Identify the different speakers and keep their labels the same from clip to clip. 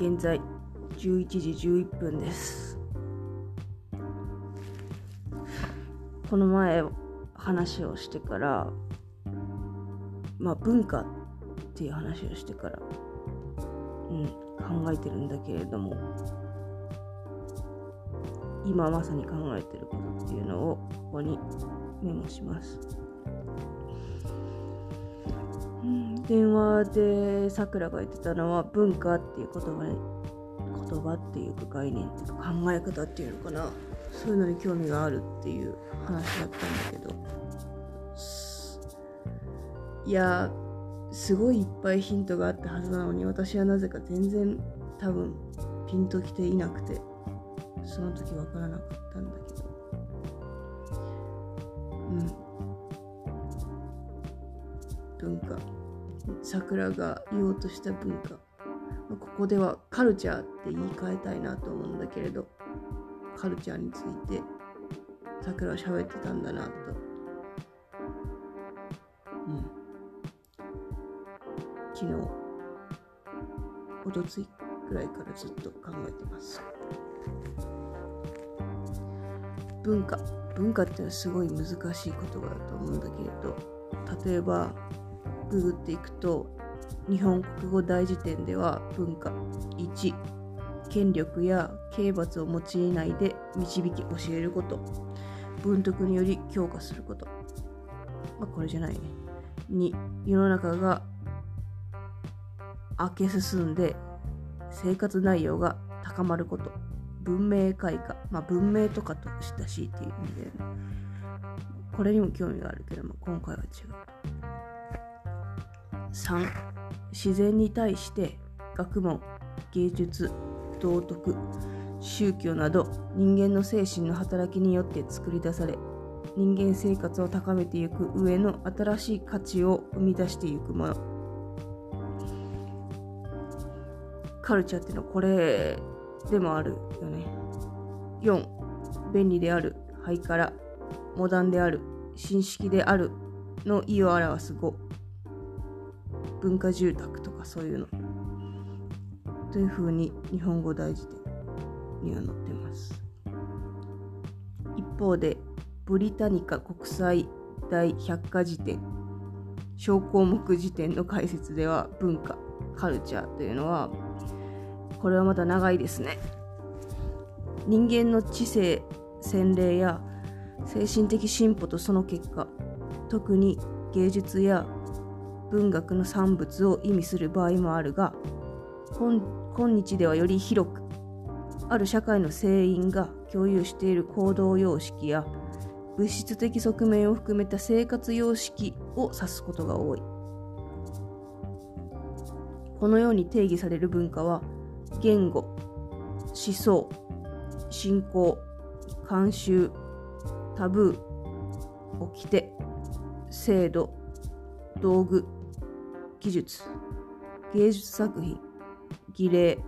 Speaker 1: 現在11時11分ですこの前話をしてからまあ文化っていう話をしてからうん考えてるんだけれども今まさに考えてることっていうのをここにメモします。電話でさくらが言ってたのは文化っていう言葉に言葉っていうか概念っていうか考え方っていうのかな。そういうのに興味があるっていう話だったんだけど。いやすごいいっぱいヒントがあったはずなのに私はなぜか全然多分ピンときていなくてその時わからなかったんだけど。うん。文化。桜が言おうとした文化。ここではカルチャーって言い換えたいなと思うんだけれどカルチャーについて桜は喋ってたんだなと。うん。昨日おとついぐらいからずっと考えてます。文化。文化ってのはすごい難しい言葉だと思うんだけれど例えばググっていくと日本国語大辞典では文化1権力や刑罰を用いないで導き教えること文徳により強化すること。まあこれじゃないね。2世の中が明け進んで生活内容が高まること。文明開化。まあ文明とかと親しいっていう意味で、ね、これにも興味があるけども今回は違う。3自然に対して学問芸術道徳宗教など人間の精神の働きによって作り出され人間生活を高めていく上の新しい価値を生み出していくもの。カルチャーっていうのはこれでもあるよね。4便利であるハイカラモダンである新式であるの意を表す語。文化住宅とかそういうの。というふうに日本語大辞典には載ってます。一方でブリタニカ国際大百科事典。小項目辞典の解説では文化カルチャーというのはこれはまた長いですね。人間の知性洗礼や精神的進歩とその結果特に芸術や文学の産物を意味する場合もあるが今日ではより広くある社会の成員が共有している行動様式や物質的側面を含めた生活様式を指すことが多い。このように定義される文化は言語、思想、信仰、慣習、タブー、掟、制度、道具、技術、芸術作品、儀礼、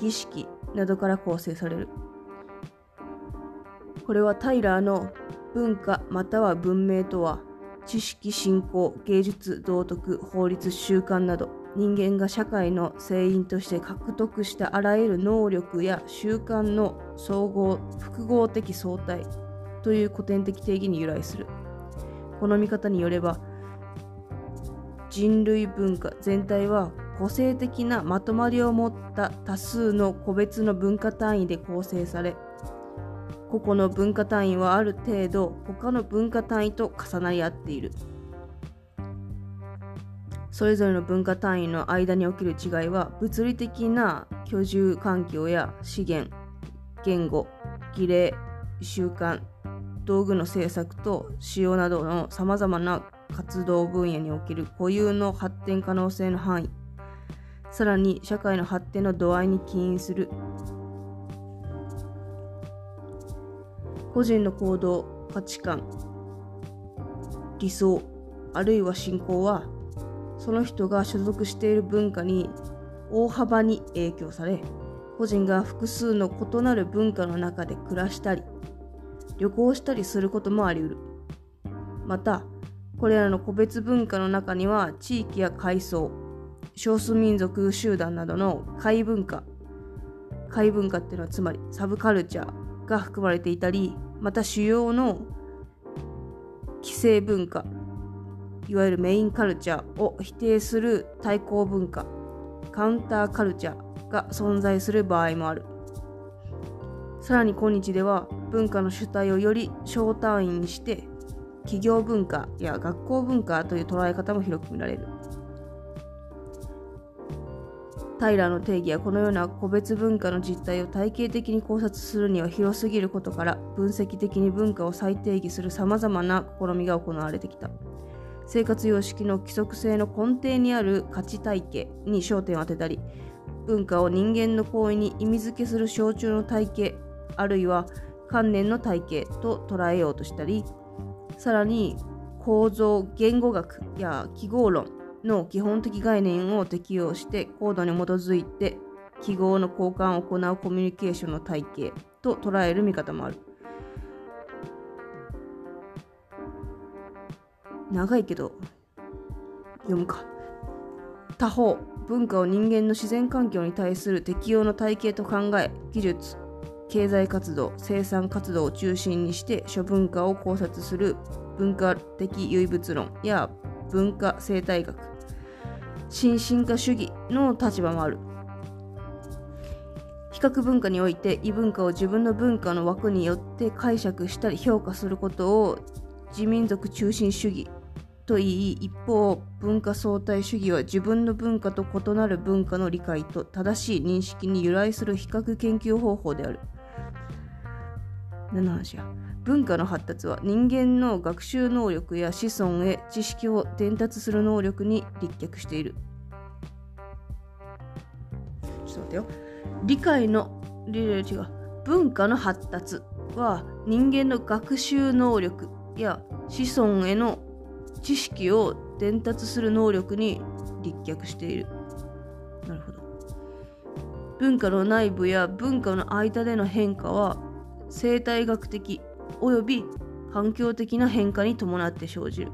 Speaker 1: 儀式などから構成される。これはタイラーの文化または文明とは知識、信仰、芸術、道徳、法律、習慣など人間が社会の成員として獲得したあらゆる能力や習慣の総合複合的相対という古典的定義に由来するこの見方によれば人類文化全体は個性的なまとまりを持った多数の個別の文化単位で構成され個々の文化単位はある程度他の文化単位と重なり合っている。それぞれの文化単位の間に起きる違いは物理的な居住環境や資源言語儀礼習慣道具の製作と使用などのさまざまな活動分野における固有の発展可能性の範囲。さらに社会の発展の度合いに起因する。個人の行動価値観理想あるいは信仰はその人が所属している文化に大幅に影響され個人が複数の異なる文化の中で暮らしたり旅行したりすることもあり得る。またこれらの個別文化の中には地域や階層少数民族集団などの怪文化怪文化っていうのはつまりサブカルチャーが含まれていたりまた主要の既成文化いわゆるメインカルチャーを否定する対抗文化カウンターカルチャーが存在する場合もある。さらに今日では文化の主体をより小単位にして企業文化や学校文化という捉え方も広く見られる。タイラーの定義はこのような個別文化の実態を体系的に考察するには広すぎることから分析的に文化を再定義するさまざまな試みが行われてきた。生活様式の規則性の根底にある価値体系に焦点を当てたり文化を人間の行為に意味付けする象徴の体系あるいは観念の体系と捉えようとしたりさらに構造言語学や記号論の基本的概念を適用してコードに基づいて記号の交換を行うコミュニケーションの体系と捉える見方もある。長いけど読むか。他方文化を人間の自然環境に対する適用の体系と考え技術。経済活動生産活動を中心にして諸文化を考察する文化的唯物論や文化生態学新進化主義の立場もある。比較文化において異文化を自分の文化の枠によって解釈したり評価することを自民族中心主義といい一方文化相対主義は自分の文化と異なる文化の理解と正しい認識に由来する比較研究方法である。何の話や文化の発達は人間の学習能力や子孫へ知識を伝達する能力に立脚しているちょっと待ってよ理解の違う文化の発達は人間の学習能力や子孫への知識を伝達する能力に立脚している。なるほど。文化の内部や文化の間での変化は生態学的及び環境的な変化に伴って生じる。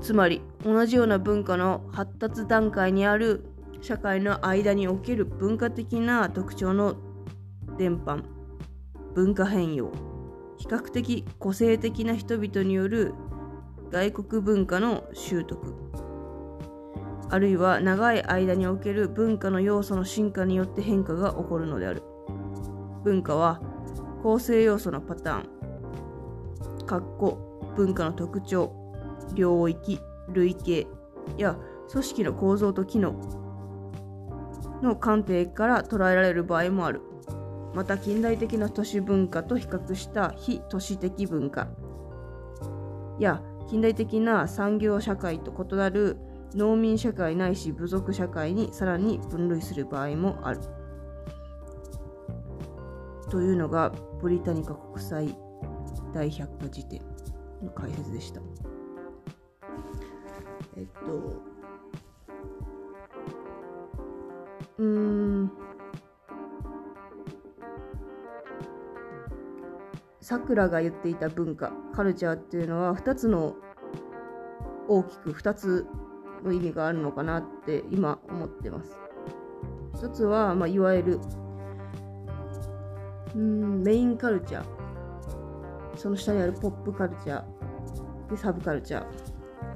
Speaker 1: つまり同じような文化の発達段階にある社会の間における文化的な特徴の伝播文化変容比較的個性的な人々による外国文化の習得あるいは長い間における文化の要素の進化によって変化が起こるのである文化は構成要素のパターン括弧文化の特徴領域類型や組織の構造と機能の観点から捉えられる場合もあるまた近代的な都市文化と比較した非都市的文化や近代的な産業社会と異なる農民社会ないし部族社会にさらに分類する場合もある。というのがブリタニカ国際大百科事典の解説でした。えっと、うーん。さくらが言っていた文化カルチャーっていうのは2つの大きく2つの意味があるのかなって今思ってます。一つは、まあ、いわゆるうんメインカルチャーその下にあるポップカルチャー。でサブカルチャ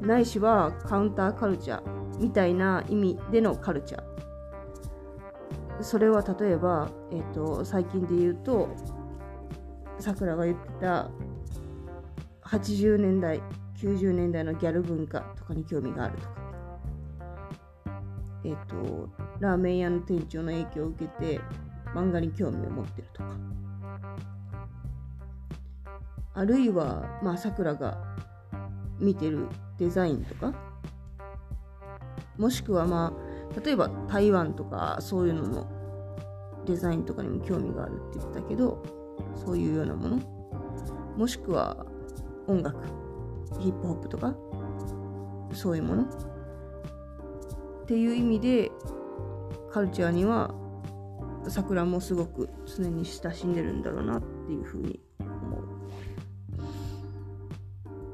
Speaker 1: ー。ないしはカウンターカルチャーみたいな意味でのカルチャー。それは例えば、えーと最近で言うとさくらが言ってた80年代90年代のギャル文化とかに興味があるとか。えっ、ー、とラーメン屋の店長の影響を受けて漫画に興味を持ってるとか。あるいはまあさくらが見てるデザインとか。もしくはまあ例えば台湾とかそういうののデザインとかにも興味があるって言ってたけどそういうようなもの。もしくは音楽。ヒップホップとか。そういうもの。っていう意味でカルチャーには桜もすごく常に親しんでるんだろうなっていうふうに思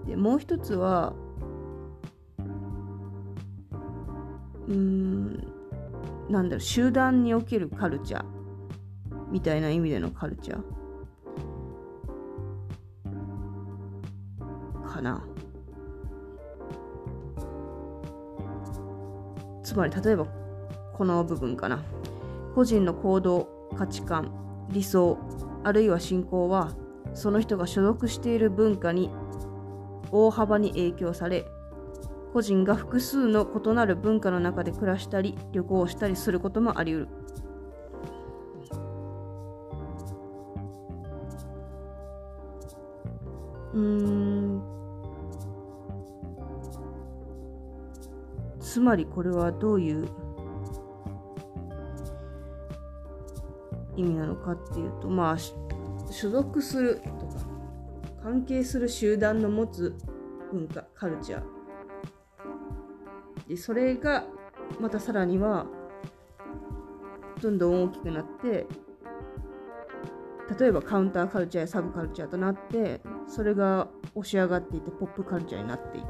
Speaker 1: う。でもう一つはうんなんだろう集団におけるカルチャーみたいな意味でのカルチャーかなつまり例えばこの部分かな個人の行動価値観理想あるいは信仰はその人が所属している文化に大幅に影響され個人が複数の異なる文化の中で暮らしたり旅行したりすることもあり得る。うん。つまりこれはどういう意味なのかっていうとまあ所属するとか関係する集団の持つ文化カルチャー。でそれがまたさらにはどんどん大きくなって例えばカウンターカルチャーやサブカルチャーとなってそれが押し上がっていてポップカルチャーになっていく。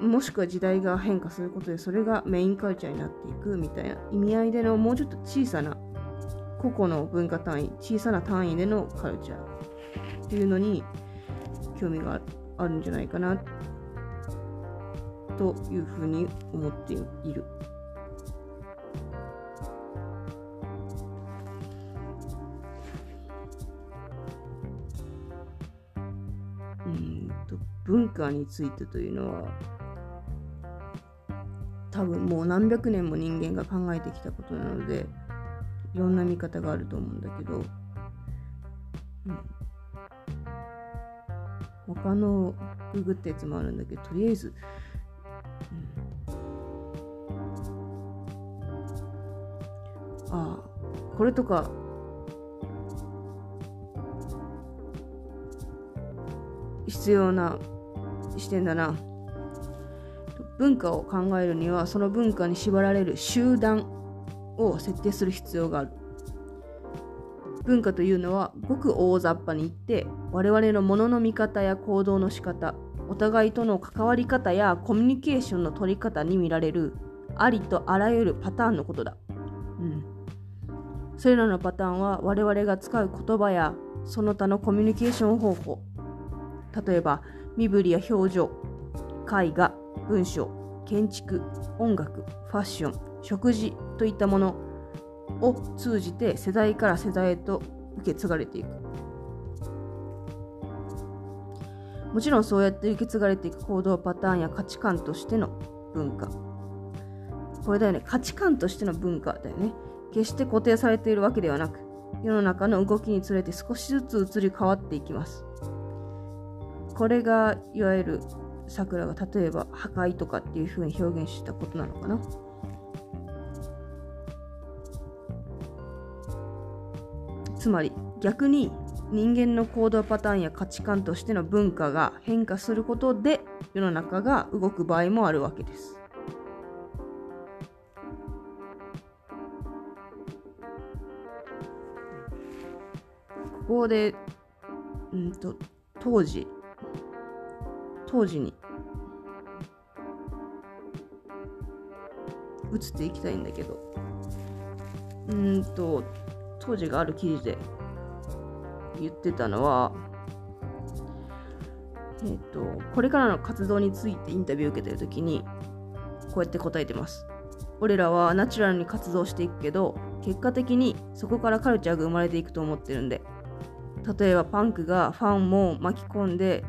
Speaker 1: もしくは時代が変化することでそれがメインカルチャーになっていくみたいな意味合いでのもうちょっと小さな個々の文化単位小さな単位でのカルチャーっていうのに興味があるんじゃないかなというふうに思っている。うんと文化についてというのは多分もう何百年も人間が考えてきたことなのでいろんな見方があると思うんだけど、うん、他のググったやつもあるんだけどとりあえず、うん、ああこれとか。必要な視点だな。文化を考えるにはその文化に縛られる集団。を設定する必要がある。文化というのはごく大雑把に言って我々のものの見方や行動の仕方お互いとの関わり方やコミュニケーションの取り方に見られるありとあらゆるパターンのことだ、うん、それらのパターンは我々が使う言葉やその他のコミュニケーション方法。例えば身振りや表情絵画文章建築音楽ファッション食事といったものを通じて世代から世代へと受け継がれていく。もちろんそうやって受け継がれていく行動パターンや価値観としての文化。これだよね。価値観としての文化だよね。決して固定されているわけではなく世の中の動きにつれて少しずつ移り変わっていきます。これがいわゆる桜が例えば破壊とかっていう風に表現したことなのかな。つまり逆に人間の行動パターンや価値観としての文化が変化することで世の中が動く場合もあるわけです。ここで、うんと、当時、当時に移っていきたいんだけど、うんと、当時がある記事で言ってたのは、えーと、これからの活動についてインタビューを受けてる時にこうやって答えてます。俺らはナチュラルに活動していくけど結果的にそこからカルチャーが生まれていくと思ってるんで例えばパンクがファンも巻き込んで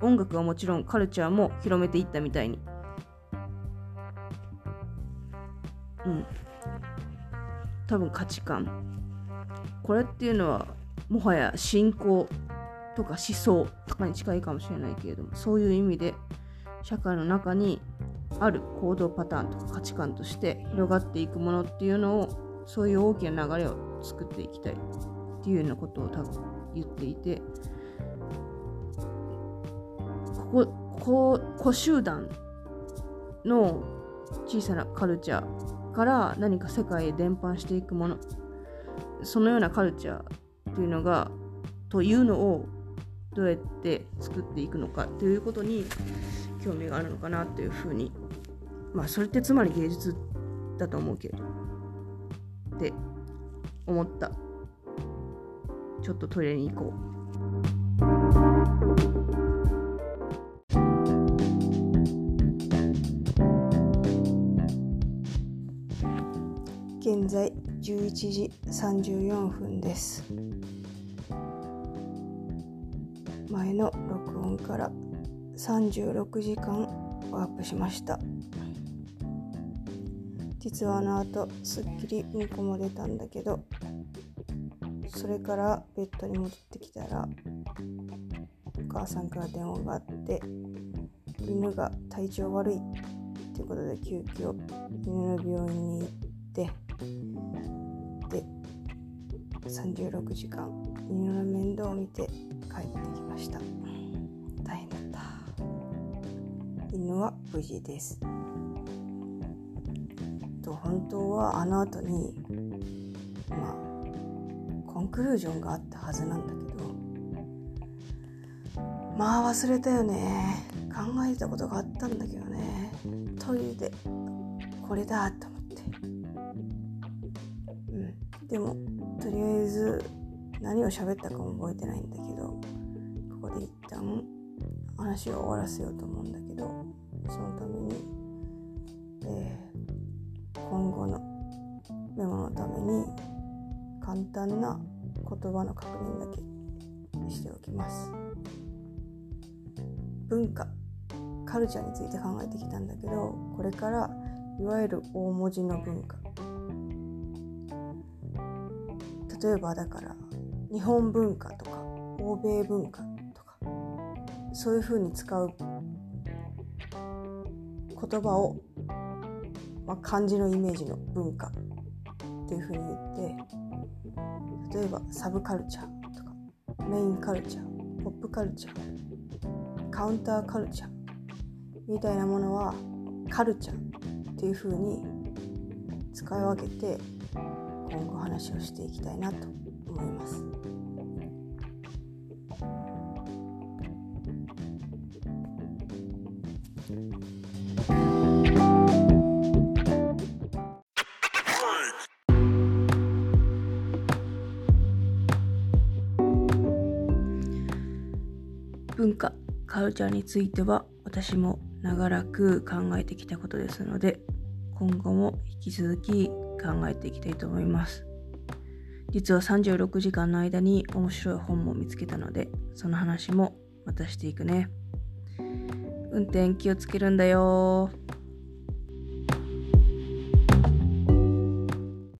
Speaker 1: 音楽はもちろんカルチャーも広めていったみたいに。うん。多分価値観。これっていうのはもはや信仰とか思想とかに近いかもしれないけれどもそういう意味で社会の中にある行動パターンとか価値観として広がっていくものっていうのをそういう大きな流れを作っていきたいっていうようなことを多分言っていて。ここ個集団の小さなカルチャーから何か世界へ伝播していくものそのようなカルチャーっていうのがというのをどうやって作っていくのかということに興味があるのかなというふうにまあそれってつまり芸術だと思うけど。って思った。ちょっとトイレに行こう。現在。11時34分です。前の録音から36時間ワープしました。実はあの後すっきりうんこも出たんだけどそれからベッドに戻ってきたらお母さんから電話があって犬が体調悪いってことで急遽犬の病院に行って36時間。犬の面倒を見て帰ってきました。大変だった。犬は無事です。と本当はあの後にまあコンクルージョンがあったはずなんだけどまあ忘れたよね。考えたことがあったんだけどね。トイレでこれだと思って。うん。でもず何を喋ったかも覚えてないんだけどここで一旦話を終わらせようと思うんだけどそのために、えー、今後のメモのために簡単な言葉の確認だけしておきます。文化カルチャーについて考えてきたんだけどこれからいわゆる大文字の文化。例えばだから日本文化とか欧米文化とかそういうふうに使う言葉を、まあ、漢字のイメージの文化っていうふうに言って例えばサブカルチャーとかメインカルチャーポップカルチャーカウンターカルチャーみたいなものはカルチャーっていうふうに使い分けて今後話をしていきたいなと思います。文化カルチャーについては私も長らく考えてきたことですので今後も引き続き考えていきたいと思います。実は36時間の間に面白い本も見つけたのでその話もまたしていくね。運転気をつけるんだよ。